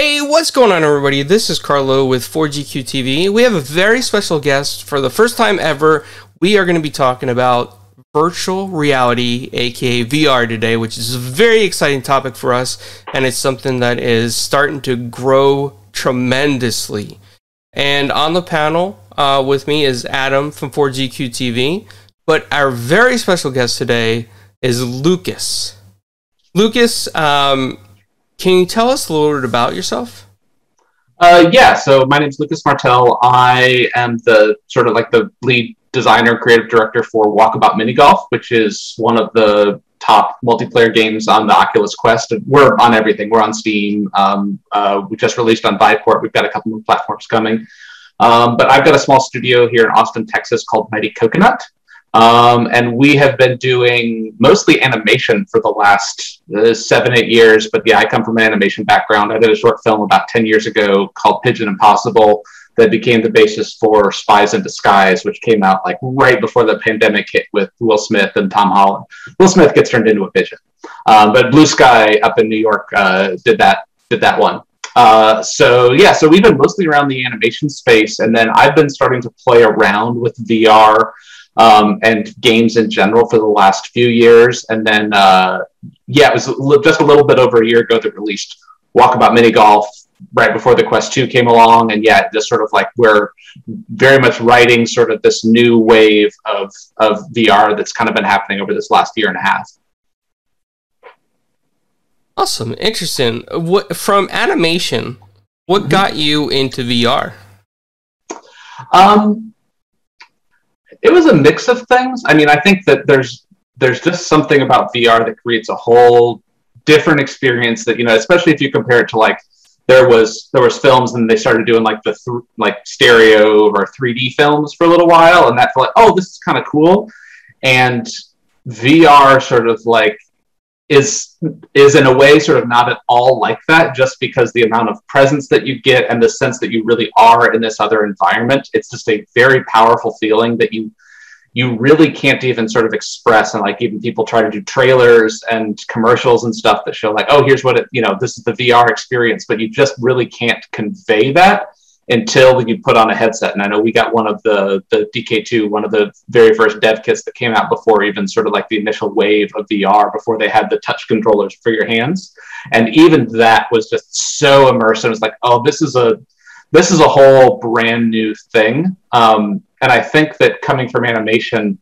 Hey, what's going on, everybody? This is Carlo with 4GQ TV. We have a very special guest for the first time ever. We are going to be talking about virtual reality, aka VR, today, which is a very exciting topic for us, and it's something that is starting to grow tremendously. And on the panel uh, with me is Adam from 4GQ TV, but our very special guest today is Lucas. Lucas, um, can you tell us a little bit about yourself? Uh, yeah, so my name is Lucas Martel. I am the sort of like the lead designer, creative director for Walkabout Mini Golf, which is one of the top multiplayer games on the Oculus Quest. We're on everything. We're on Steam. Um, uh, we just released on Viveport. We've got a couple more platforms coming. Um, but I've got a small studio here in Austin, Texas called Mighty Coconut. Um, and we have been doing mostly animation for the last uh, seven, eight years. But yeah, I come from an animation background. I did a short film about 10 years ago called Pigeon Impossible that became the basis for Spies in Disguise, which came out like right before the pandemic hit with Will Smith and Tom Holland. Will Smith gets turned into a pigeon. Um, but Blue Sky up in New York uh, did that did that one. Uh, so yeah, so we've been mostly around the animation space, and then I've been starting to play around with VR um, and games in general for the last few years. And then, uh, yeah, it was just a little bit over a year ago that released Walkabout Mini Golf right before the Quest 2 came along. And yeah, just sort of like we're very much writing sort of this new wave of, of VR that's kind of been happening over this last year and a half. Awesome, interesting. What from animation? What mm-hmm. got you into VR? Um, it was a mix of things. I mean, I think that there's there's just something about VR that creates a whole different experience that you know, especially if you compare it to like there was there was films and they started doing like the th- like stereo or 3D films for a little while, and that felt like oh, this is kind of cool, and VR sort of like is is in a way sort of not at all like that just because the amount of presence that you get and the sense that you really are in this other environment it's just a very powerful feeling that you you really can't even sort of express. And like even people try to do trailers and commercials and stuff that show like oh here's what it you know this is the VR experience but you just really can't convey that until you put on a headset. And I know we got one of the the DK2, one of the very first dev kits that came out before even sort of like the initial wave of VR, before they had the touch controllers for your hands. And even that was just so immersive. It was like, oh, this is a this is a whole brand new thing. Um, and I think that coming from animation,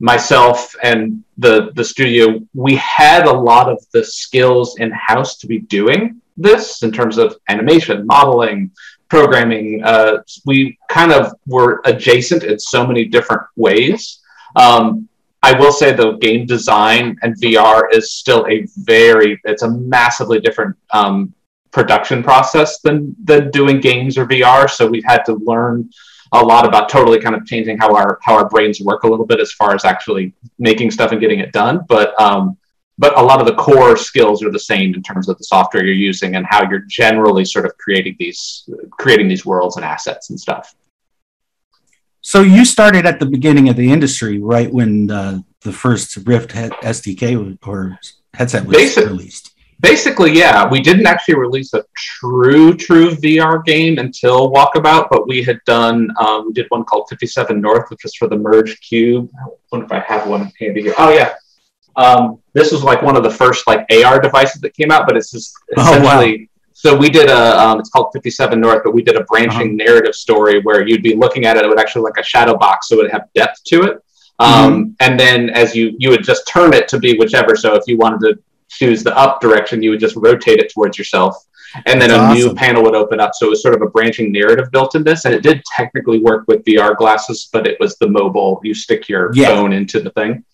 myself and the the studio, we had a lot of the skills in house to be doing this in terms of animation, modeling, programming, uh, we kind of were adjacent in so many different ways. Um, I will say though, game design and VR is still a very, it's a massively different um, production process than than doing games or VR. So we've had to learn a lot about totally kind of changing how our how our brains work a little bit as far as actually making stuff and getting it done. But um, but a lot of the core skills are the same in terms of the software you're using and how you're generally sort of creating these creating these worlds and assets and stuff. So you started at the beginning of the industry right when uh, the first rift sdk or headset was Basic, released? basically yeah. We didn't actually release a true true vr game until walkabout but we had done um, we did one called 57 north which was for the merge cube. I wonder if i have one handy here. Oh yeah um, this was like one of the first like AR devices that came out, but it's just essentially. Oh, wow. So we did a, um, it's called 57 North, but we did a branching uh-huh. narrative story where you'd be looking at it, it would actually like a shadow box, so it would have depth to it. Um, mm-hmm. And then as you, you would just turn it to be whichever. So if you wanted to choose the up direction, you would just rotate it towards yourself. And then That's a awesome. new panel would open up. So it was sort of a branching narrative built in this. And it did technically work with VR glasses, but it was the mobile, you stick your yeah. phone into the thing.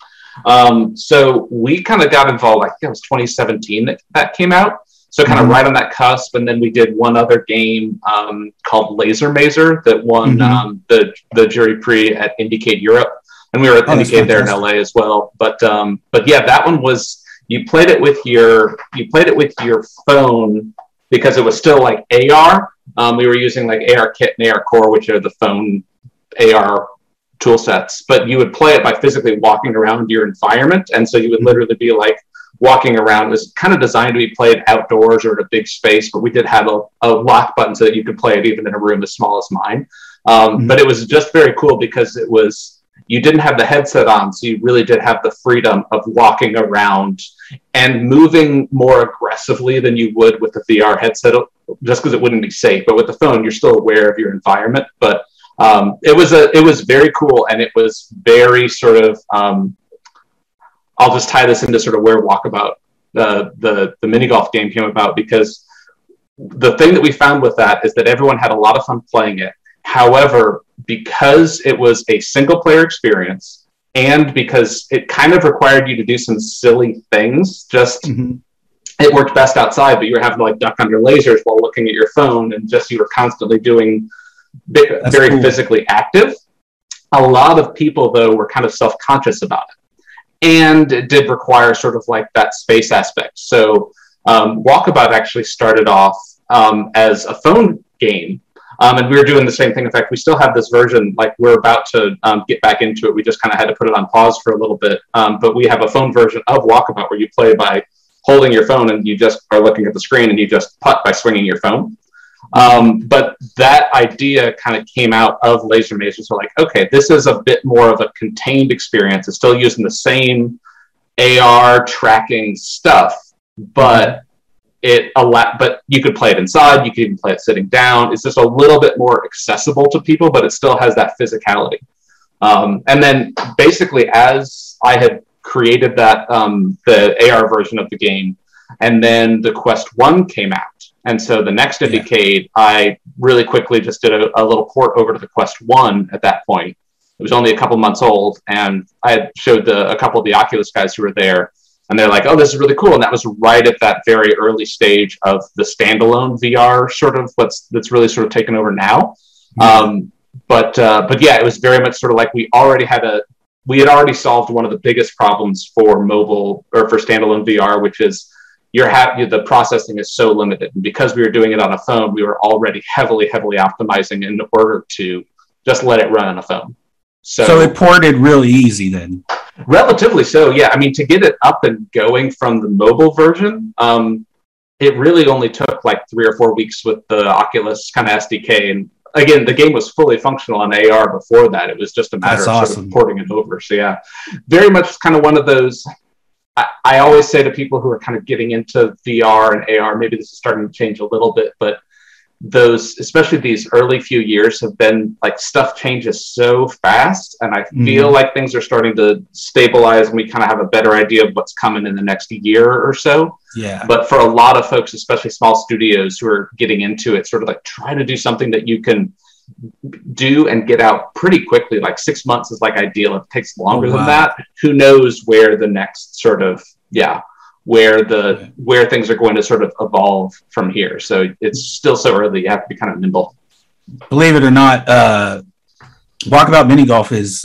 Um, so we kind of got involved. I think it was 2017 that that came out. So kind of mm-hmm. right on that cusp, and then we did one other game um, called Laser Mazer that won mm-hmm. um, the the jury prix at Indiecade Europe, and we were at oh, Indiecade there in LA as well. But um, but yeah, that one was you played it with your you played it with your phone because it was still like AR. Um, we were using like ARKit and ARCore, which are the phone AR tool sets, but you would play it by physically walking around your environment. And so you would mm-hmm. literally be like walking around. It was kind of designed to be played outdoors or in a big space, but we did have a, a lock button so that you could play it even in a room as small as mine. Um, mm-hmm. But it was just very cool because it was you didn't have the headset on, so you really did have the freedom of walking around and moving more aggressively than you would with the VR headset, just because it wouldn't be safe. But with the phone, you're still aware of your environment. But um, it was a it was very cool, and it was very sort of. Um, I'll just tie this into sort of where Walkabout the the the mini golf game came about because the thing that we found with that is that everyone had a lot of fun playing it. However, because it was a single player experience and because it kind of required you to do some silly things, just mm-hmm. it worked best outside, but you were having to like duck under lasers while looking at your phone and just you were constantly doing That's very cool. physically active. A lot of people, though, were kind of self conscious about it. And it did require sort of like that space aspect. So, um, Walkabout actually started off um, as a phone game um, and we were doing the same thing. In fact, we still have this version, like we're about to um, get back into it. We just kind of had to put it on pause for a little bit. Um, but we have a phone version of Walkabout where you play by holding your phone and you just are looking at the screen and you just putt by swinging your phone. Um, but that idea kind of came out of Laser Maze. So, like, okay, this is a bit more of a contained experience. It's still using the same AR tracking stuff, but it a lot, but you could play it inside. You could even play it sitting down. It's just a little bit more accessible to people, but it still has that physicality. Um, and then basically, as I had created that um, the AR version of the game, and then the Quest One came out, and so the next yeah. Decade, I really quickly just did a, a little port over to the Quest One at that point. It was only a couple months old, and I had showed the, a couple of the Oculus guys who were there and they're like, "Oh, this is really cool." And that was right at that very early stage of the standalone VR sort of what's that's really sort of taken over now. Mm-hmm. Um, but uh, but yeah, it was very much sort of like we already had a we had already solved one of the biggest problems for mobile or for standalone VR, which is you're happy the processing is so limited, and because we were doing it on a phone, we were already heavily heavily optimizing in order to just let it run on a phone. So, so it ported really easy then. Relatively so, yeah. I mean, to get it up and going from the mobile version, um, it really only took like three or four weeks with the Oculus kind of SDK. And again, the game was fully functional on AR before that. It was just a matter That's of awesome. sort of porting it over. So yeah, very much kind of one of those. I, I always say to people who are kind of getting into VR and AR, maybe this is starting to change a little bit, but those especially these early few years have been like stuff changes so fast and i feel mm. like things are starting to stabilize and we kind of have a better idea of what's coming in the next year or so yeah but for a lot of folks especially small studios who are getting into it sort of like try to do something that you can do and get out pretty quickly like six months is like ideal if it takes longer oh, wow. than that who knows where the next sort of yeah where the where things are going to sort of evolve from here. So it's still so early. You have to be kind of nimble. Believe it or not, uh, Walkabout Mini Golf is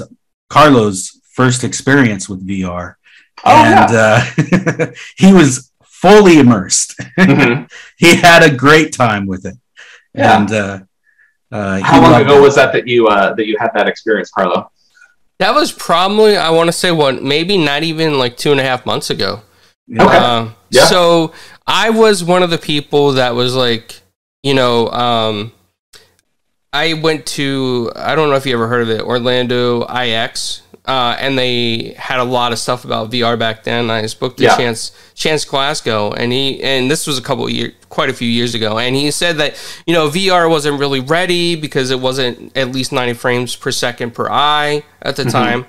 Carlo's first experience with VR, oh, and yeah. uh, he was fully immersed. Mm-hmm. he had a great time with it. Yeah. And uh, uh, how long ago it. was that that you uh, that you had that experience, Carlo? That was probably I want to say what maybe not even like two and a half months ago. Okay. Uh, yeah. So I was one of the people that was like, you know, um, I went to I don't know if you ever heard of it, Orlando IX, uh, and they had a lot of stuff about VR back then. I spoke to yeah. Chance Chance Glasco, and he and this was a couple years, quite a few years ago, and he said that you know VR wasn't really ready because it wasn't at least ninety frames per second per eye at the mm-hmm. time,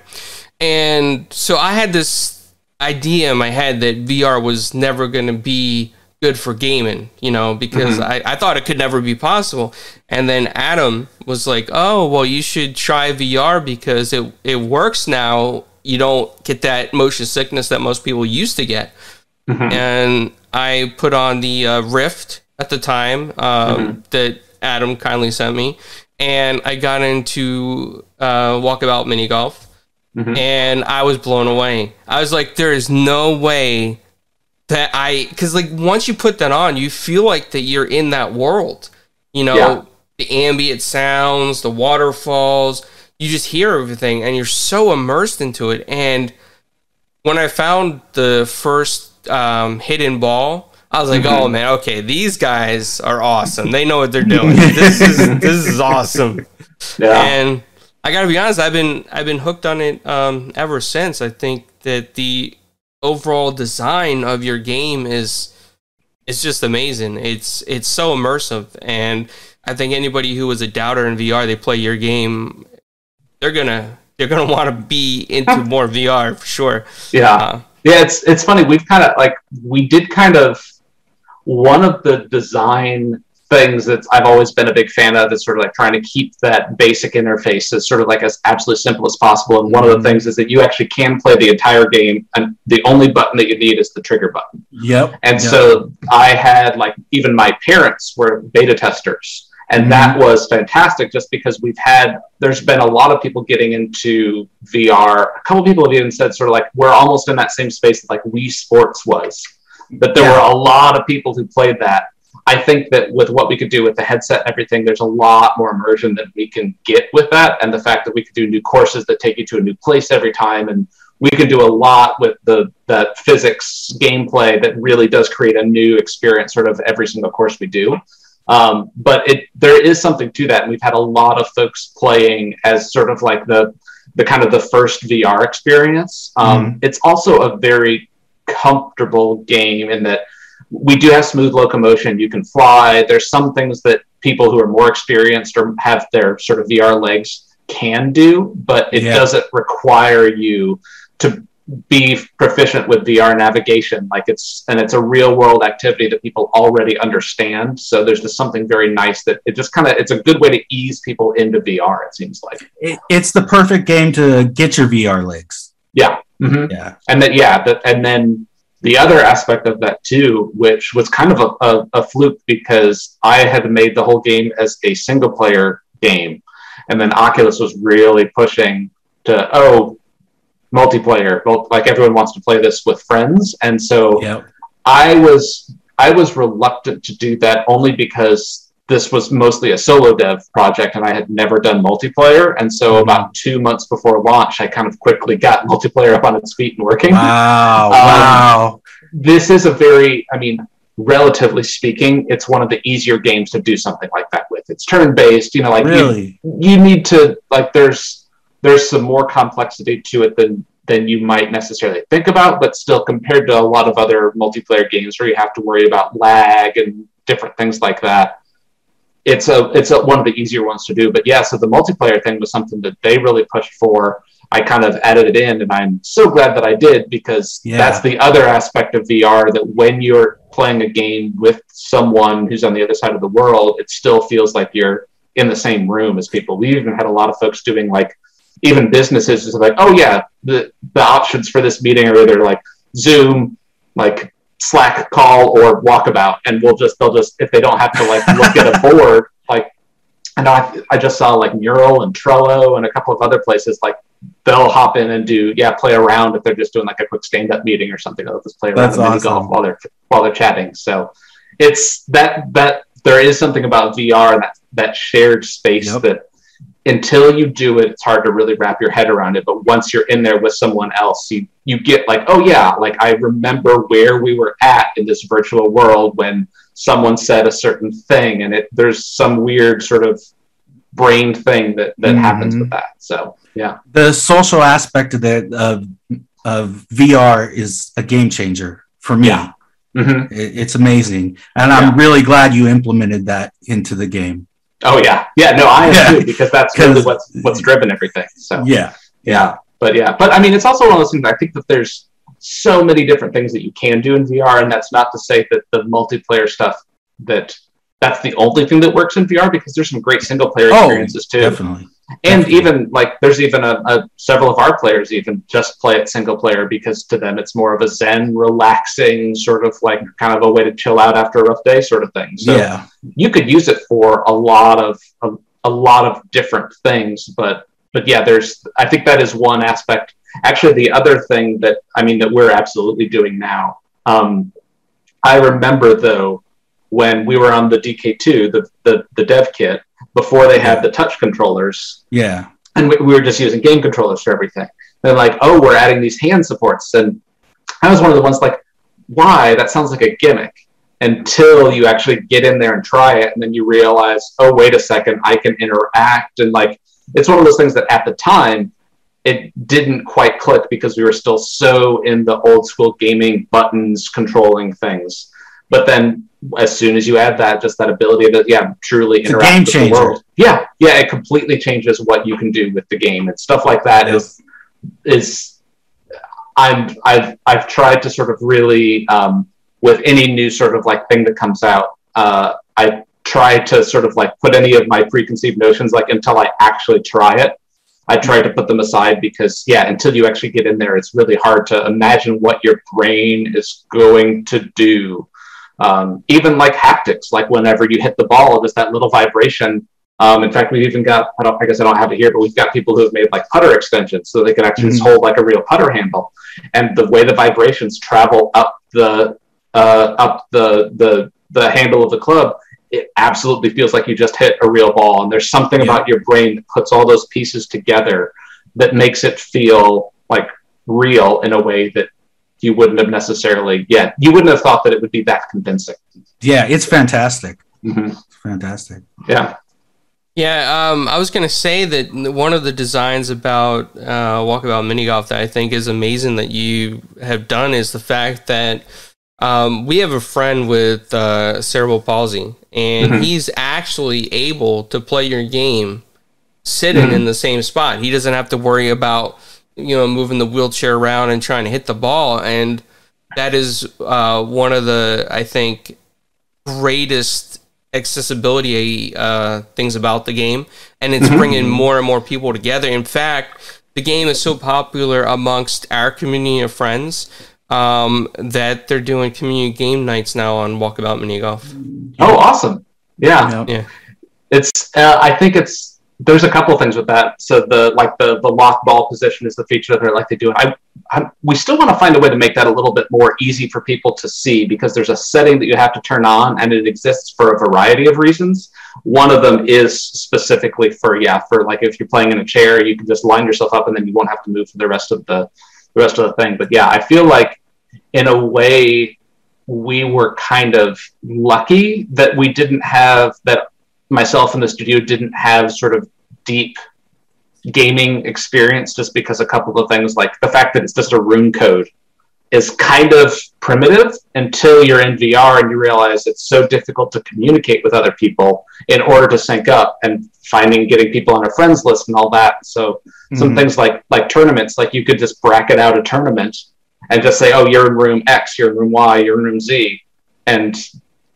and so I had this idea in my head that VR was never going to be good for gaming, you know, because mm-hmm. I, I thought it could never be possible. And then Adam was like, oh, well, you should try VR because it, it works now. You don't get that motion sickness that most people used to get. Mm-hmm. And I put on the uh, Rift at the time um, mm-hmm. that Adam kindly sent me. And I got into uh, walkabout mini golf Mm-hmm. And I was blown away. I was like, there is no way that I, because like once you put that on, you feel like that you're in that world. You know, yeah. the ambient sounds, the waterfalls, you just hear everything and you're so immersed into it. And when I found the first um, hidden ball, I was like, Mm-hmm. "Oh man, okay, these guys are awesome. They know what they're doing. this is this is awesome." Yeah. And I gotta be honest, I've been I've been hooked on it um, ever since. I think that the overall design of your game is it's just amazing. It's it's so immersive, and I think anybody who was a doubter in VR, they play your game, they're gonna they're gonna want to be into more VR for sure. yeah. Uh, Yeah, it's it's funny. We've kind of like we did kind of one of the design things that I've always been a big fan of is sort of like trying to keep that basic interface as sort of like as absolutely simple as possible. And one of the Mhm. things is that you actually can play the entire game, and the only button that you need is the trigger button. Yep. And Yep. so I had like even my parents were beta testers. And Mhm. that was fantastic just because we've had, there's been a lot of people getting into VR. A couple people have even said, sort of like, we're almost in that same space that like Wii Sports was. But there Yeah. were a lot of people who played that. I think that with what we could do with the headset and everything, there's a lot more immersion that we can get with that. And the fact that we could do new courses that take you to a new place every time. And we can do a lot with the that physics gameplay that really does create a new experience sort of every single course we do. Um, but it there is something to that. And we've had a lot of folks playing as sort of like the the kind of the first vr experience. Um, it's also a very comfortable game in that we do have smooth locomotion you can fly there's some things that people who are more experienced or have their sort of vr legs can do but it Yeah. doesn't require you to be proficient with VR navigation. Like it's and it's a real world activity that people already understand. So there's just something very nice that it just kind of it's a good way to ease people into VR. It seems like. It, it's the perfect game to get your VR legs. Yeah. hmm Yeah. And then yeah, that, and then the other aspect of that too, which was kind of a, a, a fluke because I had made the whole game as a single player game, and then Oculus was really pushing to oh multiplayer like everyone wants to play this with friends and so Yep. I was I was reluctant to do that only because this was mostly a solo dev project and I had never done multiplayer. And so about two months before launch, I kind of quickly got multiplayer up on its feet and working. Wow. Um, wow. This is a very, I mean, relatively speaking, it's one of the easier games to do something like that with. It's turn based, you know, like you- Really? you need to like there's there's some more complexity to it than than you might necessarily think about but still compared to a lot of other multiplayer games where you have to worry about lag and different things like that it's a it's a, one of the easier ones to do but yeah so the multiplayer thing was something that they really pushed for i kind of added it in and i'm so glad that i did because Yeah. that's the other aspect of vr that when you're playing a game with someone who's on the other side of the world it still feels like you're in the same room as people. We even had a lot of folks doing like even businesses is like, oh yeah, the the options for this meeting are either like Zoom, like Slack call or walkabout, and we'll just they'll just if they don't have to like look at a board, like I know I, I just saw like Mural and Trello and a couple of other places like they'll hop in and do yeah play around if they're just doing like a quick stand up meeting or something. They'll just play around That's and awesome. golf while they're while they're chatting. So it's that that there is something about VR and that that shared space Yep. that until you do it, it's hard to really wrap your head around it. But once you're in there with someone else, you you get like, oh yeah, like I remember where we were at in this virtual world when someone said a certain thing, and it there's some weird sort of brain thing that that happens Mhm. with that. So yeah, The social aspect of that of of VR is a game changer for me. Yeah. hmm It- it's amazing, and I'm really glad you implemented that into the game. Oh yeah, yeah. No, I am Yeah. too because that's really what's what's driven everything. So Yeah. yeah but yeah but i mean it's also one of those things i think that there's so many different things that you can do in vr and that's not to say that the multiplayer stuff that that's the only thing that works in vr because there's some great single player Oh, experiences too Definitely. And even like there's even a, a several of our players even just play it single player because to them it's more of a zen relaxing sort of like kind of a way to chill out after a rough day sort of thing so yeah. you could use it for a lot of a, a lot of different things but but yeah there's i think that is one aspect actually the other thing that i mean that we're absolutely doing now um, i remember though when we were on the dk2 the, the the dev kit before they had the touch controllers Yeah. and we, we were just using game controllers for everything They're like, oh, we're adding these hand supports. And I was one of the ones like, why? That sounds like a gimmick. Until you actually get in there and try it, and then you realize, oh, wait a second, I can interact. And like, it's one of those things that at the time, it didn't quite click because we were still so in the old school gaming buttons controlling things. But then as soon as you add that, just that ability to yeah, truly It's interact with the world. Yeah, yeah, it completely changes what you can do with the game and stuff like that Yep. is is I'm I've I've tried to sort of really um, with any new sort of like thing that comes out, uh, I try to sort of like put any of my preconceived notions like until I actually try it. I try to put them aside because yeah, until you actually get in there, it's really hard to imagine what your brain is going to do. Um, even like haptics, like whenever you hit the ball, there's that little vibration. Um, in fact, we've even got, I, don't, I guess I don't have it here, but we've got people who have made like putter extensions so they can actually Mhm. hold like a real putter handle. And the way the vibrations travel up the, uh, up the, the, the handle of the club, it absolutely feels like you just hit a real ball. And there's something Yeah. about your brain that puts all those pieces together that makes it feel like real in a way that you wouldn't have necessarily, yeah, you wouldn't have thought that it would be that convincing. Yeah, it's fantastic. hmm It's fantastic. Yeah. Yeah, um, I was gonna say that one of the designs about uh, Walkabout Mini Golf that I think is amazing that you have done is the fact that um, we have a friend with uh, cerebral palsy, and Mhm. he's actually able to play your game sitting Mhm. in the same spot. He doesn't have to worry about you know moving the wheelchair around and trying to hit the ball, and that is uh, one of the I think greatest accessibility uh, things about the game, and it's Mhm. bringing more and more people together. In fact, the game is so popular amongst our community of friends um, that they're doing community game nights now on Walkabout Mini Golf. Oh, awesome. Yeah. Yeah. It's, uh, I think it's, there's a couple of things with that. So the, like the, the lock ball position is the feature that they like to do. And I, I, we still want to find a way to make that a little bit more easy for people to see because there's a setting that you have to turn on and it exists for a variety of reasons. One of them is specifically for, yeah, for like if you're playing in a chair, you can just line yourself up and then you won't have to move for the rest of the, the rest of the thing. But yeah, I feel like in a way, we were kind of lucky that we didn't have that myself in the studio didn't have sort of deep gaming experience just because a couple of things like the fact that it's just a room code is kind of primitive until you're in VR and you realize it's so difficult to communicate with other people in order to sync up and finding getting people on a friends list and all that. So some Mhm. things like like tournaments, like you could just bracket out a tournament and just say, "Oh, you're in room X, you're in room Y, you're in room Z," and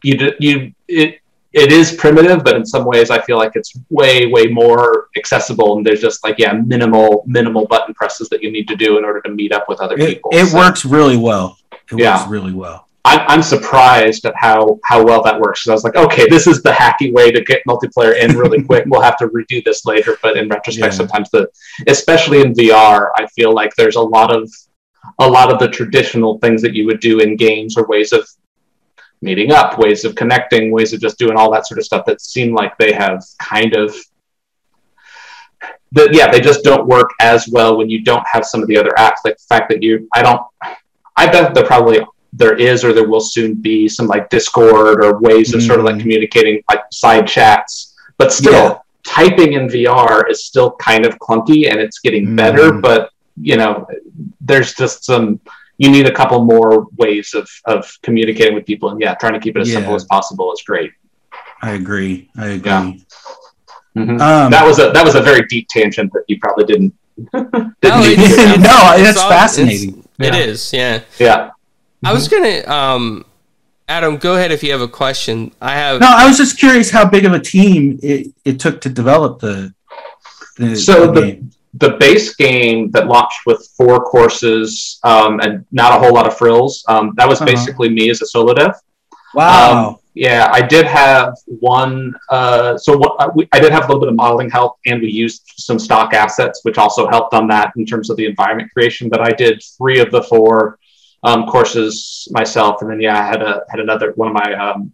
you you it it is primitive, but in some ways, I feel like it's way way more accessible. And there's just like yeah, minimal minimal button presses that you need to do in order to meet up with other It, people. it So works really well. It Yeah. works really well. I'm, I'm surprised at how how well that works. So I was like, okay, this is the hacky way to get multiplayer in really quick. we'll have to redo this later, but in retrospect, Yeah. sometimes the especially in VR, I feel like there's a lot of a lot of the traditional things that you would do in games or ways of meeting up, ways of connecting, ways of just doing all that sort of stuff that seem like they have kind of that yeah, they just don't work as well when you don't have some of the other apps. Like the fact that you I don't I bet there probably there is or there will soon be some like Discord or ways of sort of like Mhm. communicating like side chats. But still Yeah. typing in VR is still kind of clunky and it's getting better, Mhm. but you know, there's just some you need a couple more ways of, of communicating with people and yeah, trying to keep it as simple as possible is great. I agree. I agree. Yeah. Mhm. Um, that was a that was a very deep tangent that you probably didn't. didn't No, need to it's- No, It's that's all- fascinating. it's- Yeah. is, yeah. yeah. I was gonna, um, Adam, go ahead if you have a question. I have. No, I was just curious how big of a team it, it took to develop the. the So the the- game. The base game that launched with four courses um, and not a whole lot of frills. Um, that was Uh-huh. basically me as a solo dev. wow. Um, yeah, I did have one. Uh, so what, uh, we, I did have a little bit of modeling help, and we used some stock assets, which also helped on that in terms of the environment creation. But I did three of the four um, courses myself, and then yeah, I had a had another one of my um,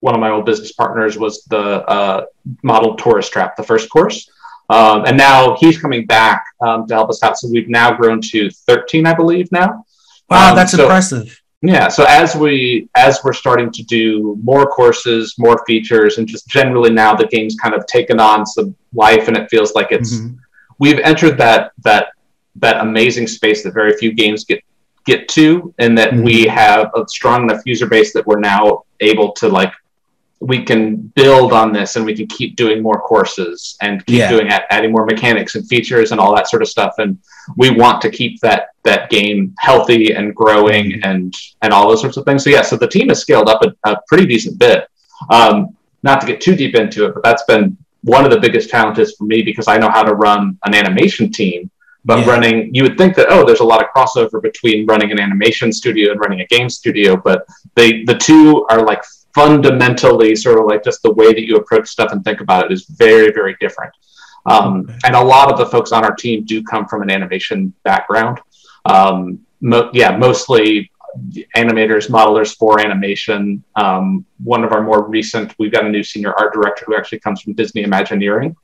one of my old business partners was the uh, model tourist trap, the first course. Um, and now he's coming back um, to help us out. So we've now grown to 13, I believe, now. Wow, um, that's so, impressive. Yeah. So as we as we're starting to do more courses, more features, and just generally now the game's kind of taken on some life, and it feels like it's mm-hmm. we've entered that that that amazing space that very few games get get to, and that mm-hmm. we have a strong enough user base that we're now able to like we can build on this and we can keep doing more courses and keep yeah. doing adding more mechanics and features and all that sort of stuff and we want to keep that that game healthy and growing mm-hmm. and and all those sorts of things so yeah so the team has scaled up a, a pretty decent bit um, not to get too deep into it but that's been one of the biggest challenges for me because i know how to run an animation team but yeah. running you would think that oh there's a lot of crossover between running an animation studio and running a game studio but they the two are like fundamentally sort of like just the way that you approach stuff and think about it is very, very different. Um, okay. And a lot of the folks on our team do come from an animation background. Um, mo- yeah, mostly animators, modelers for animation. Um, one of our more recent, we've got a new senior art director who actually comes from Disney Imagineering.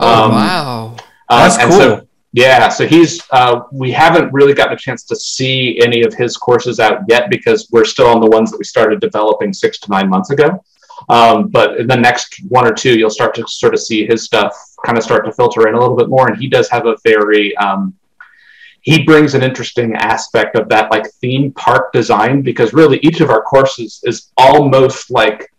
Oh, um, wow. Uh, That's cool. So, yeah, so he's uh, we haven't really gotten a chance to see any of his courses out yet because we're still on the ones that we started developing six to nine months ago. Um, but in the next one or two, you'll start to sort of see his stuff kind of start to filter in a little bit more. And he does have a very um, he brings an interesting aspect of that like theme park design because really each of our courses is almost like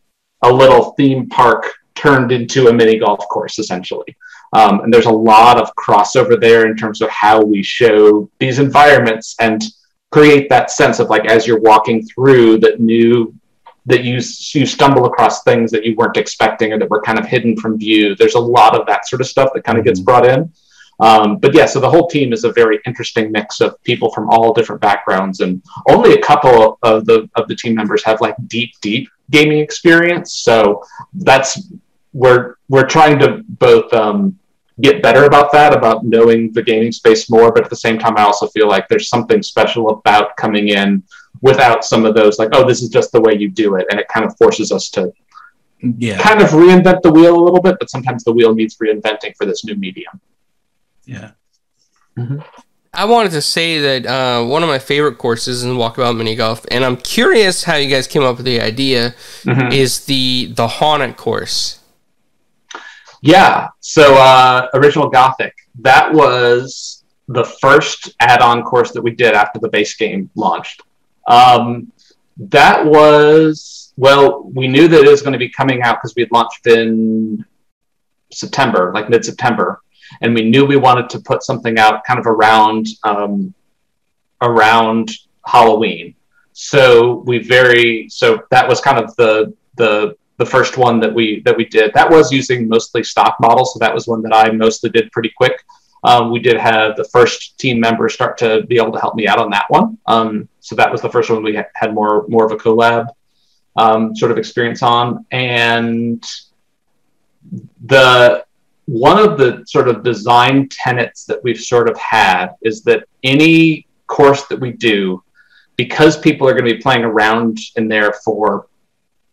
a little theme park turned into a mini golf course essentially. Um, and there's a lot of crossover there in terms of how we show these environments and create that sense of like as you're walking through that new that you you stumble across things that you weren't expecting or that were kind of hidden from view. There's a lot of that sort of stuff that kind of gets mm-hmm. brought in. Um, but yeah, so the whole team is a very interesting mix of people from all different backgrounds, and only a couple of the of the team members have like deep, deep gaming experience. So that's we're we're trying to both um, get better about that, about knowing the gaming space more. But at the same time, I also feel like there's something special about coming in without some of those, like, oh, this is just the way you do it. And it kind of forces us to yeah. kind of reinvent the wheel a little bit, but sometimes the wheel needs reinventing for this new medium. Yeah. Mm-hmm. I wanted to say that uh, one of my favorite courses in Walkabout Mini Golf, and I'm curious how you guys came up with the idea, mm-hmm. is the the Haunted course. Yeah. So uh, original Gothic. That was the first add-on course that we did after the base game launched. Um, that was well, we knew that it was going to be coming out because we had launched in September, like mid-September, and we knew we wanted to put something out kind of around um, around Halloween. So we very so that was kind of the the the first one that we that we did. That was using mostly stock models, so that was one that I mostly did pretty quick. Um, we did have the first team member start to be able to help me out on that one. Um, so that was the first one we had more more of a collab um, sort of experience on, and the one of the sort of design tenets that we've sort of had is that any course that we do, because people are going to be playing around in there for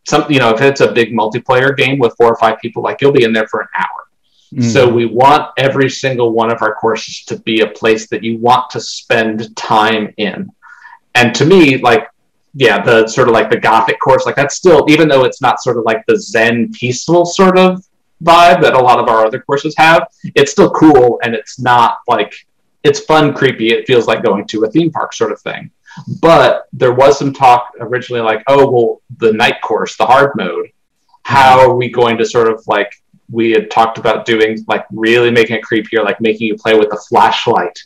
some, you know, if it's a big multiplayer game with four or five people, like you'll be in there for an hour. Mm-hmm. So we want every single one of our courses to be a place that you want to spend time in. And to me, like, yeah, the sort of like the gothic course, like that's still, even though it's not sort of like the Zen peaceful sort of vibe that a lot of our other courses have, it's still cool and it's not like it's fun, creepy. It feels like going to a theme park sort of thing. But there was some talk originally like, oh, well, the night course, the hard mode, how are we going to sort of like, we had talked about doing like really making it creepier, like making you play with a flashlight,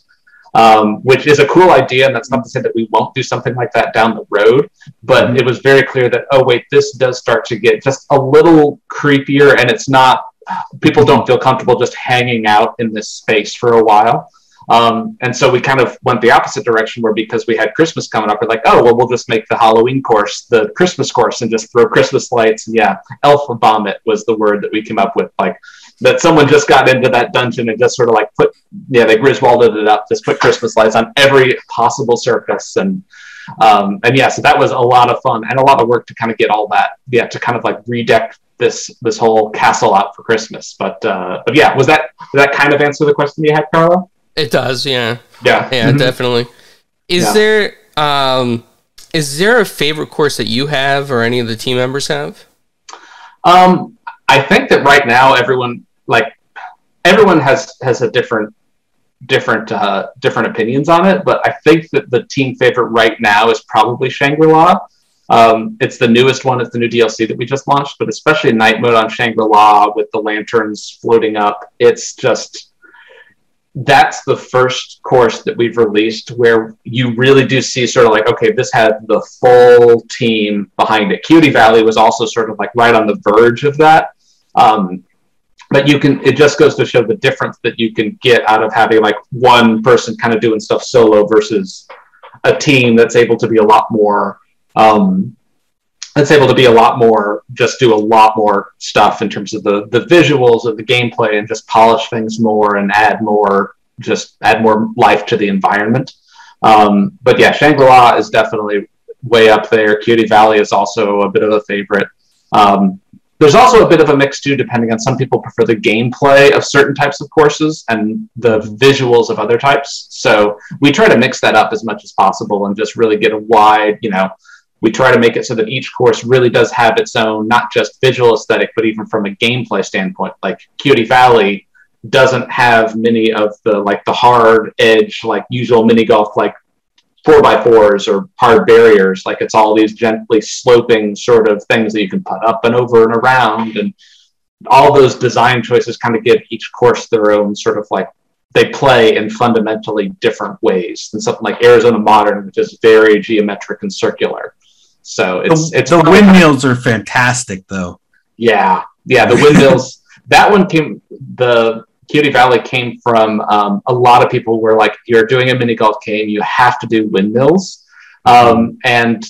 um, which is a cool idea. And that's not to say that we won't do something like that down the road. But mm-hmm. it was very clear that, oh, wait, this does start to get just a little creepier and it's not, people don't feel comfortable just hanging out in this space for a while. Um, and so we kind of went the opposite direction where because we had Christmas coming up, we're like, oh, well, we'll just make the Halloween course the Christmas course and just throw Christmas lights. And yeah, elf vomit was the word that we came up with. Like that someone just got into that dungeon and just sort of like put, yeah, they Griswolded it up, just put Christmas lights on every possible surface. And Um, and yeah, so that was a lot of fun and a lot of work to kind of get all that, yeah, to kind of like redeck this this whole castle out for Christmas. But uh, but yeah, was that did that kind of answer the question you had, Carlo? It does, yeah. Yeah, yeah, mm-hmm. definitely. Is yeah. there um, is there a favorite course that you have or any of the team members have? Um, I think that right now everyone like everyone has has a different different uh, different opinions on it, but I think that the team favorite right now is probably Shangri La. Um, it's the newest one. It's the new DLC that we just launched, but especially night mode on Shangri La with the lanterns floating up. It's just that's the first course that we've released where you really do see sort of like okay this had the full team behind it. Quixote valley was also sort of like right on the verge of that. Um, but you can it just goes to show the difference that you can get out of having like one person kind of doing stuff solo versus a team that's able to be a lot more um, that's able to be a lot more just do a lot more stuff in terms of the the visuals of the gameplay and just polish things more and add more just add more life to the environment. Um, but yeah shangri-la is definitely way up there. Quixote valley is also a bit of a favorite. Um, there's also a bit of a mix too depending on some people prefer the gameplay of certain types of courses and the visuals of other types. So we try to mix that up as much as possible and just really get a wide you know we try to make it so that each course really does have its own not just visual aesthetic but even from a gameplay standpoint. Like quixote valley doesn't have many of the like the hard edge like usual mini golf like four by fours or hard barriers. Like it's all these gently sloping sort of things that you can put up and over and around. And all those design choices kind of give each course their own sort of like they play in fundamentally different ways than something like Arizona Modern, which is very geometric and circular. So it's the, it's the windmills are fantastic though. Yeah, yeah, the windmills. that one came the Quixote Valley came from um, a lot of people were like, you're doing a mini golf game, you have to do windmills, um, and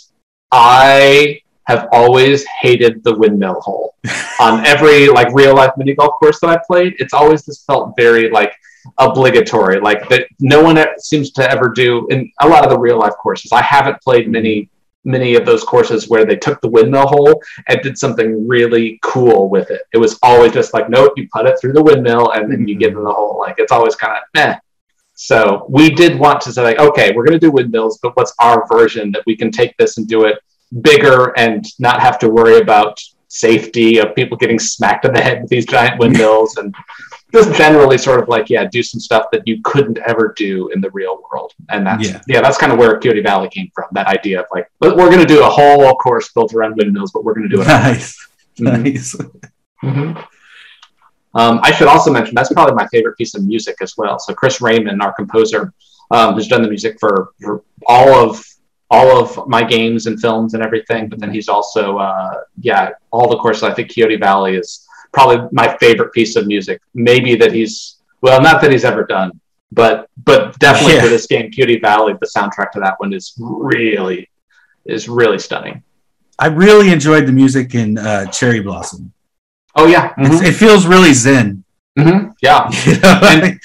I have always hated the windmill hole on every like real life mini golf course that I played. It's always just felt very like obligatory, like that no one seems to ever do in a lot of the real life courses. I haven't played many many of those courses where they took the windmill hole and did something really cool with it. It was always just like, nope, you put it through the windmill and then you get in the hole. Like it's always kind of meh. So we did want to say like, okay, we're going to do windmills, but what's our version that we can take this and do it bigger and not have to worry about safety of people getting smacked in the head with these giant windmills and just generally sort of like yeah do some stuff that you couldn't ever do in the real world. And that's yeah, yeah that's kind of where quixote valley came from that idea of like but we're going to do a whole course built around windmills but we're going to do it nice. mm-hmm. nice. Mm-hmm. Um, i should also mention that's probably my favorite piece of music as well. So chris raymond our composer um, who's done the music for, for all of all of my games and films and everything but then he's also uh, yeah all the courses. I think quixote valley is probably my favorite piece of music. Maybe that he's well, not that he's ever done, but but definitely yeah. for this game, Quixote Valley, the soundtrack to that one is really is really stunning. I really enjoyed the music in uh, Cherry Blossom. Oh yeah, mm-hmm. it feels really zen. Mm-hmm. Yeah, you know? and,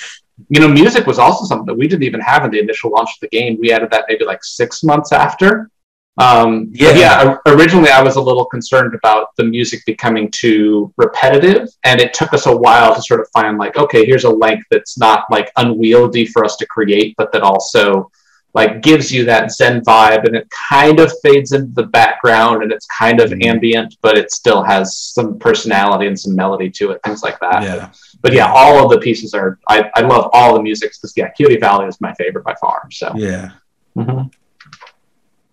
you know, music was also something that we didn't even have in the initial launch of the game. We added that maybe like six months after. Um, yeah. yeah, originally I was a little concerned about the music becoming too repetitive, and it took us a while to sort of find like, okay, here's a length that's not like unwieldy for us to create, but that also like gives you that Zen vibe, and it kind of fades into the background, and it's kind of mm-hmm. ambient, but it still has some personality and some melody to it, things like that. Yeah. But yeah, all of the pieces are. I, I love all the music. Because yeah, Quixote Valley is my favorite by far. So yeah. Mm-hmm.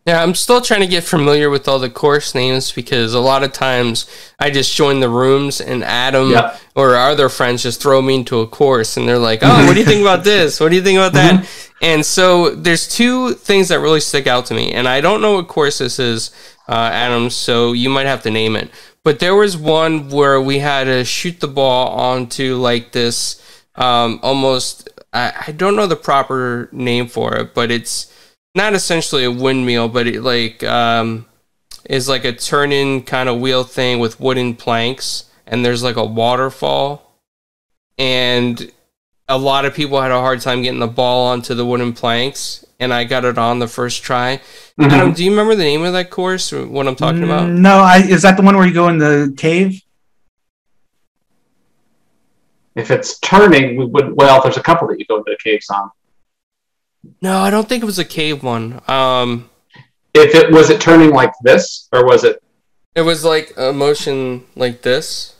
Yeah, I'm still trying to get familiar with all the course names because a lot of times I just join the rooms and Adam yep. or our other friends just throw me into a course and they're like, "Oh, what do you think about this? What do you think about that?" Mm-hmm. And so there's two things that really stick out to me, and I don't know what course this is, uh, Adam. So you might have to name it. But there was one where we had to shoot the ball onto like this, um, almost. I, I don't know the proper name for it, but it's not essentially a windmill, but it like um, is like a turn-in kind of wheel thing with wooden planks, and there's like a waterfall, and a lot of people had a hard time getting the ball onto the wooden planks, and I got it on the first try. Mhm. Adam, do you remember the name of that course? What I'm talking about? No, I is that the one where you go in the cave? If it's turning, we would. Well, there's a couple that you go into the caves on. No, I don't think it was a cave one. Um, If it was it turning like this, or was it? it was like a motion like this.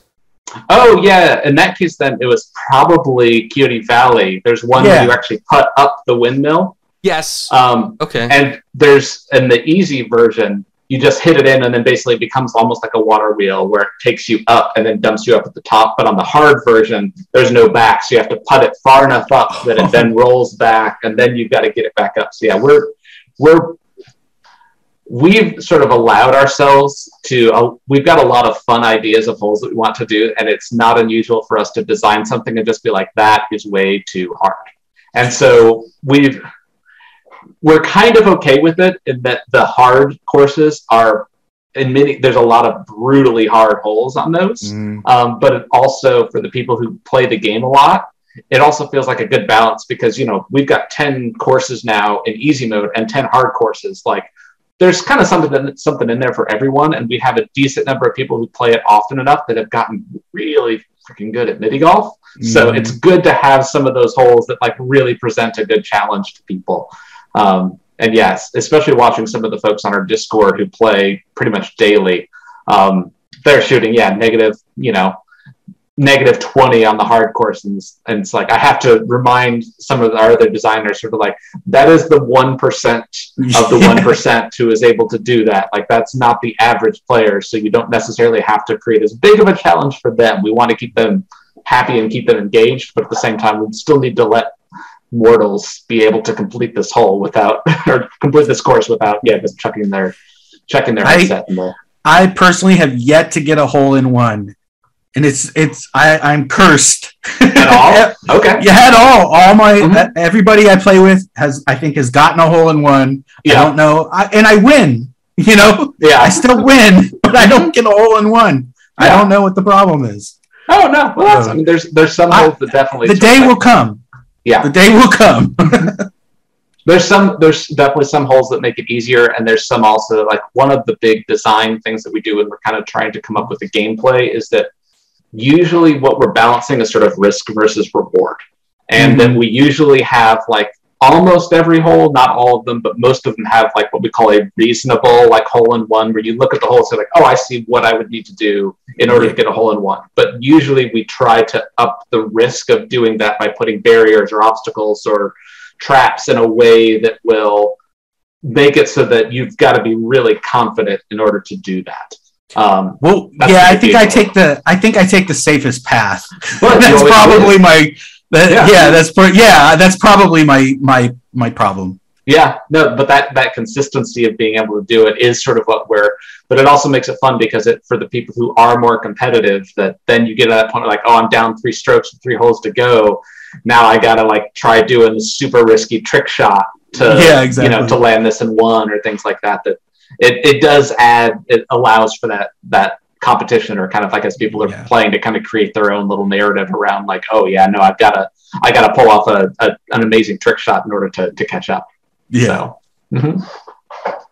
Oh yeah. In that case, then it was probably Quixote Valley. There's one Yeah. where you actually put up the windmill. Yes. Um, okay. and there's in the easy version, you just hit it in, and then basically it becomes almost like a water wheel where it takes you up and then dumps you up at the top. But on the hard version, there's no back, so you have to put it far enough up that it then rolls back, and then you've got to get it back up. So yeah, we're we're we've sort of allowed ourselves to uh, we've got a lot of fun ideas of holes that we want to do and it's not unusual for us to design something and just be like that is way too hard and so we've we're kind of okay with it in that the hard courses are in many there's a lot of brutally hard holes on those. Um, but it also for the people who play the game a lot it also feels like a good balance because you know we've got 10 courses now in easy mode and 10 hard courses. Like there's kind of something something in there for everyone and we have a decent number of people who play it often enough that have gotten really freaking good at mini golf. So Mhm. it's good to have some of those holes that like really present a good challenge to people um, and yes especially watching some of the folks on our discord who play pretty much daily um, they're shooting yeah negative you know negative 20 on the hard course. And, it's- and it's like i have to remind some of our other designers sort of like that is the 1% of the 1% who is able to do that. Like that's not the average player. So you don't necessarily have to create as big of a challenge for them. We want to keep them happy and keep them engaged but at the same time we still need to let mortals be able to complete this hole without or complete this course without yeah just chucking their checking their I- headset in the I personally have yet to get a hole in one, and it's it's I I'm cursed at all okay yeah, at all. All my Mhm. everybody I play with has I think has gotten a hole in one. I don't know, I, and I win. You know, yeah I still win, but I don't get a hole in one. I don't know what the problem is. Oh no! Well, that's, I mean, there's there's some holes that definitely The day will come. Yeah. the day will come. there's some there's definitely some holes that make it easier, and there's some also like one of the big design things that we do, when we're kind of trying to come up with a gameplay is that usually what we're balancing is sort of risk versus reward, and then mm-hmm. we usually have like almost every hole, not all of them, but most of them have like what we call a reasonable like hole in one, where you look at the hole and say like, oh, I see what I would need to do in order to get a hole in one. But usually we try to up the risk of doing that by putting barriers or obstacles or traps in a way that will make it so that you've got to be really confident in order to do that. Um, well, yeah, I think I take the I think I take the safest path. that's probably my that, Yeah. yeah. that's pro- yeah that's probably my my my problem. Yeah, no, but that that consistency of being able to do it is sort of what we're. But it also makes it fun because it for the people who are more competitive, that then you get to that point like, oh, I'm down three strokes, with three holes to go. Now I gotta like try doing the super risky trick shot to Yeah, you know to land this in one or things like that. That it, it does add it allows for that that competition or kind of like as people are Yeah. playing to kind of create their own little narrative around like, oh yeah, no, I've got to I got to pull off a, a an amazing trick shot in order to to catch up. Yeah. So, mhm.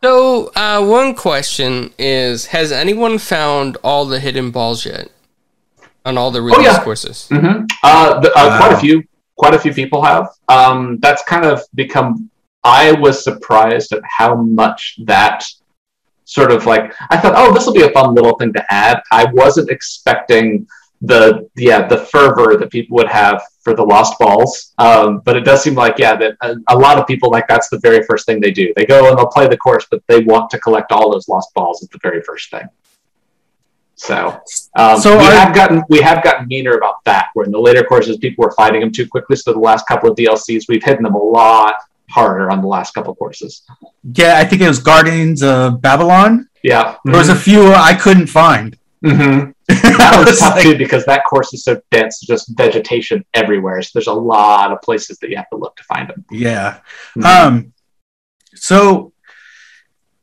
So, uh, one question is: Has anyone found all the hidden balls yet on all the release Oh, yeah. courses? Mhm. Uh, the, uh, Quite a few, quite a few people have. Um, that's kind of become. I was surprised at how much that sort of like. I thought, oh, this will be a fun little thing to add. I wasn't expecting the yeah the fervor that people would have for the lost balls. Um, but it does seem like yeah that a, a lot of people like that's the very first thing they do. They go and they'll play the course, but they want to collect all those lost balls at the very first thing. So, um, So we are- have gotten we have gotten meaner about that. Where in the later courses, people were fighting them too quickly. So the last couple of DLCs, we've hidden them a lot harder on the last couple courses. Yeah, I think it was Gardens of Babylon. Yeah, There was a few I couldn't find. Mhm. that was was tough like, too because that course is so dense, just vegetation everywhere. So there's a lot of places that you have to look to find them. yeah. Mhm. Um, so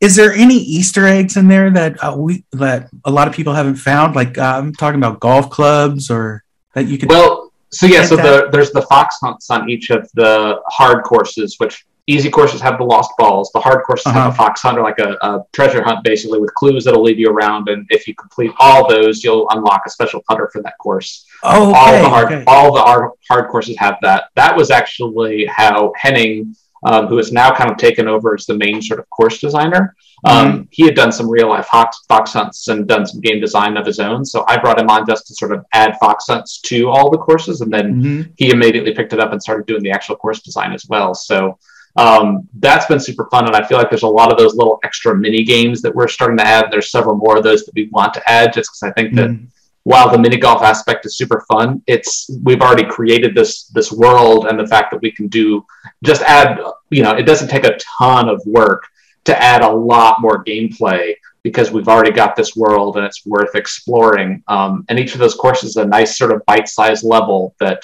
is there any Easter eggs in there that uh, we that a lot of people haven't found? Like uh, I'm talking about golf clubs or that you could. Well, so yeah, so the, there's the fox hunts on each of the hard courses, which easy courses have the lost balls. The hard courses uh-huh. have a fox hunt or like a, a, treasure hunt, basically with clues that'll lead you around. And if you complete all those, you'll unlock a special putter for that course. Oh, okay, all the hard, okay. all the hard, hard courses have that. That was actually how Henning, um, who has now kind of taken over as the main sort of course designer. Um, mm-hmm. He had done some real life fox, fox hunts and done some game design of his own. So I brought him on just to sort of add fox hunts to all the courses, and then mm-hmm. he immediately picked it up and started doing the actual course design as well. So um, that's been super fun, and I feel like there's a lot of those little extra mini games that we're starting to add. There's several more of those that we want to add, just because I think that mm. While the mini golf aspect is super fun, it's we've already created this this world, and the fact that we can do just add, you know, it doesn't take a ton of work to add a lot more gameplay because we've already got this world and it's worth exploring. Um, and each of those courses is a nice sort of bite-sized level that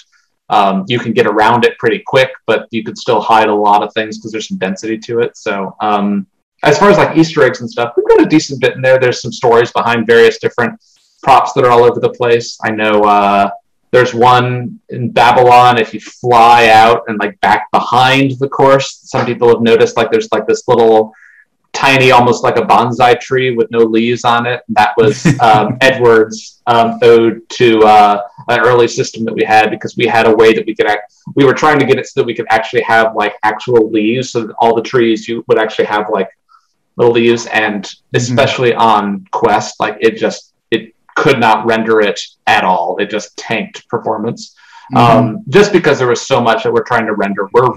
um, you can get around it pretty quick, but you could still hide a lot of things because there's some density to it. So um, as far as like Easter eggs and stuff, we've got a decent bit in there. There's some stories behind various different props that are all over the place. I know uh, there's one in Babylon. If you fly out and like back behind the course, some people have noticed like there's like this little tiny, almost like a bonsai tree with no leaves on it. That was um, Edward's um, ode to uh, an early system that we had because we had a way that we could act. We were trying to get it so that we could actually have like actual leaves, so that all the trees you would actually have like little leaves, and mm-hmm. especially mm-hmm. on Quest, like it just it could not render it at all. It just tanked performance. Mm-hmm. Um, just because there was so much that we're trying to render. We're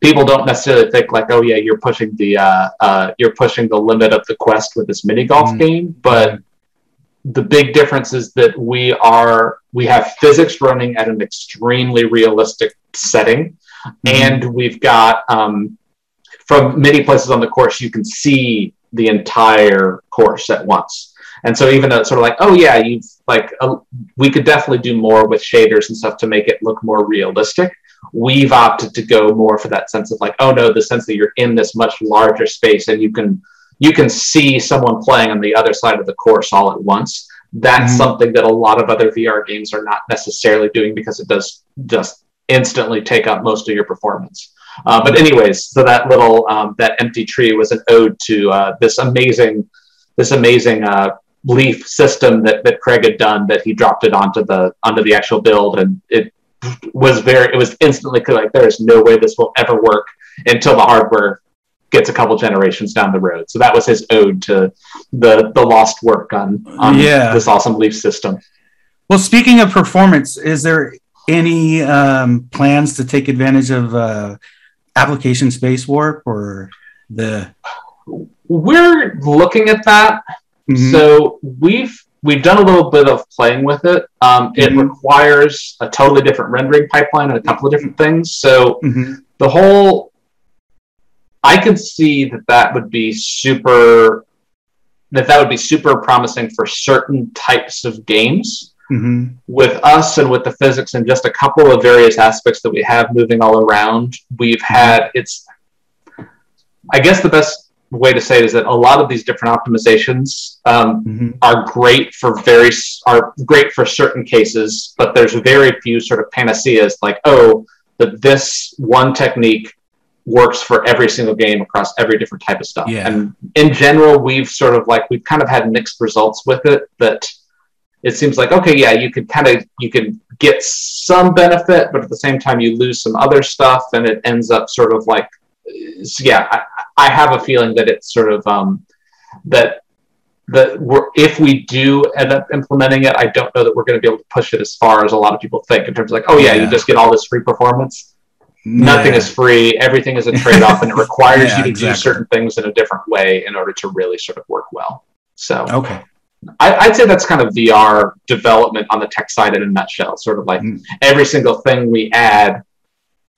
people don't necessarily think like, oh yeah, you're pushing the uh, uh, you're pushing the limit of the quest with this mini golf mm. game, but the big difference is that we are we have physics running at an extremely realistic setting, mm. and we've got um, from many places on the course you can see the entire course at once. And so even though it's sort of like, oh yeah, you've like, uh, we could definitely do more with shaders and stuff to make it look more realistic we've opted to go more for that sense of like, oh no, the sense that you're in this much larger space and you can you can see someone playing on the other side of the course all at once. That's mm-hmm. something that a lot of other VR games are not necessarily doing because it does just instantly take up most of your performance. Uh, but anyways, so that little um, that empty tree was an ode to uh, this amazing this amazing uh, leaf system that, that Craig had done that he dropped it onto the onto the actual build and it was very it was instantly like there is no way this will ever work until the hardware gets a couple generations down the road. So that was his ode to the the lost work on on yeah. this awesome Leaf system. Well, speaking of performance, is there any um, plans to take advantage of uh, application space warp or the? We're looking at that. Mm-hmm. So we've we've done a little bit of playing with it. Um, mm-hmm. It requires a totally different rendering pipeline and a couple of different things. So mm-hmm. the whole, I could see that that would be super, that that would be super promising for certain types of games. Mm-hmm. With us and with the physics and just a couple of various aspects that we have moving all around, we've had it's. I guess the best way to say it is that a lot of these different optimizations um, mm-hmm. are great for very are great for certain cases, but there's very few sort of panaceas like oh that this one technique works for every single game across every different type of stuff. Yeah. And in general, we've sort of like we've kind of had mixed results with it that it seems like okay, yeah, you could kind of you can get some benefit, but at the same time you lose some other stuff, and it ends up sort of like so yeah, I, I, have a feeling that it's sort of um, that that we're, if we do end up implementing it, I don't know that we're going to be able to push it as far as a lot of people think in terms of like, oh yeah, yeah. you just get all this free performance. Yeah. Nothing is free. Everything is a trade off, and it requires yeah, you to exactly. do certain things in a different way in order to really sort of work well. So okay. I, would say that's kind of VR development on the tech side in a nutshell. Sort of like mm. every single thing we add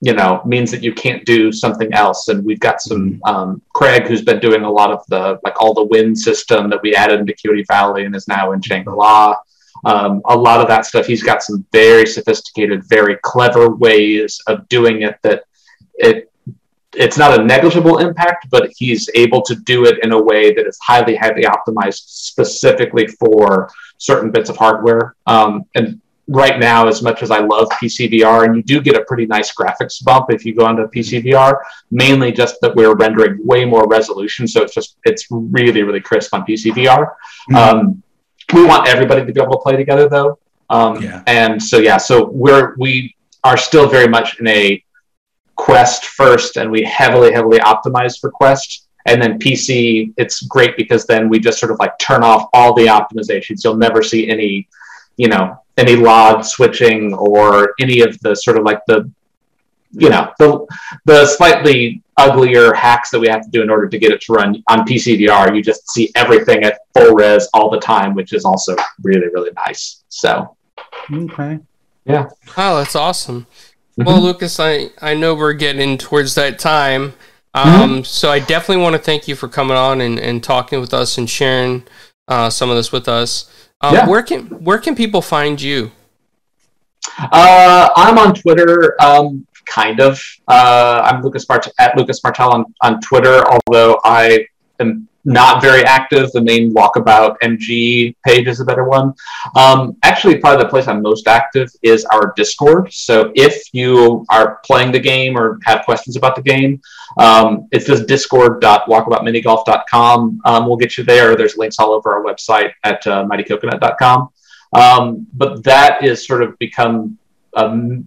you know means that you can't do something else. And we've got some mm-hmm. um, craig who's been doing a lot of the like all the wind system that we added into Quixote Valley and is now in shangri-la. Um, a lot of that stuff he's got some very sophisticated very clever ways of doing it that it it's not a negligible impact but he's able to do it in a way that is highly highly optimized specifically for certain bits of hardware. Um, and right now, as much as I love PCVR, and you do get a pretty nice graphics bump if you go onto PCVR, mainly just that we're rendering way more resolution. So it's just, it's really, really crisp on PCVR. Mm-hmm. Um, we want everybody to be able to play together though. Um, yeah. And so, yeah, so we're, we are still very much in a Quest first, and we heavily, heavily optimize for Quest. And then PC, it's great because then we just sort of like turn off all the optimizations. You'll never see any, you know, any LOD switching or any of the sort of like the you know the the slightly uglier hacks that we have to do in order to get it to run on PCVR. You just see everything at full res all the time, which is also really really nice. So okay, yeah. Wow, that's awesome. Mm-hmm. Well, Lucas, I I know we're getting towards that time. Um, mm-hmm. So I definitely want to thank you for coming on and, and talking with us and sharing uh, some of this with us. Um, yeah. Where can where can people find you? Uh, I'm on Twitter, um, kind of. Uh, I'm Lucas Bart- at Lucas Martell on, on Twitter, although I am not very active. The main Walkabout MG page is a better one. Um, actually, probably the place I'm most active is our Discord. So if you are playing the game or have questions about the game, um, it's just discord.walkaboutminigolf.com. Um, we'll get you there. There's links all over our website at uh, mightycoconut.com. Um, but that is sort of become a,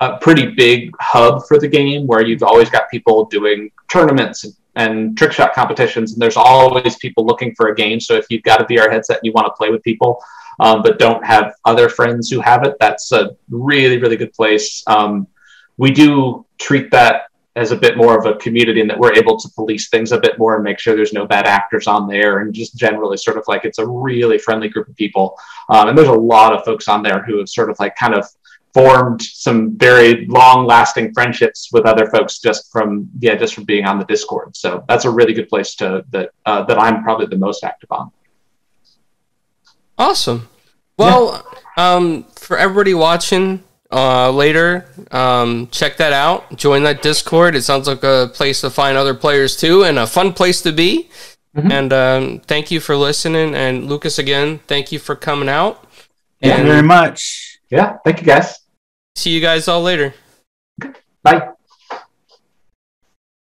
a pretty big hub for the game where you've always got people doing tournaments and and trick shot competitions, and there's always people looking for a game. So if you've got a VR headset and you want to play with people, um, but don't have other friends who have it, that's a really, really good place. Um, we do treat that as a bit more of a community and that we're able to police things a bit more and make sure there's no bad actors on there and just generally sort of like it's a really friendly group of people um, and there's a lot of folks on there who have sort of like kind of formed some very long lasting friendships with other folks just from yeah just from being on the discord. So that's a really good place to that uh, that i'm probably the most active on. Awesome. Well yeah. um, for everybody watching uh, later um, check that out. Join that discord. It sounds like a place to find other players too and a fun place to be. Mm-hmm. and um, thank you for listening. And lucas again thank you for coming out. Thank you very much. Yeah thank you guys See you guys all later. Bye.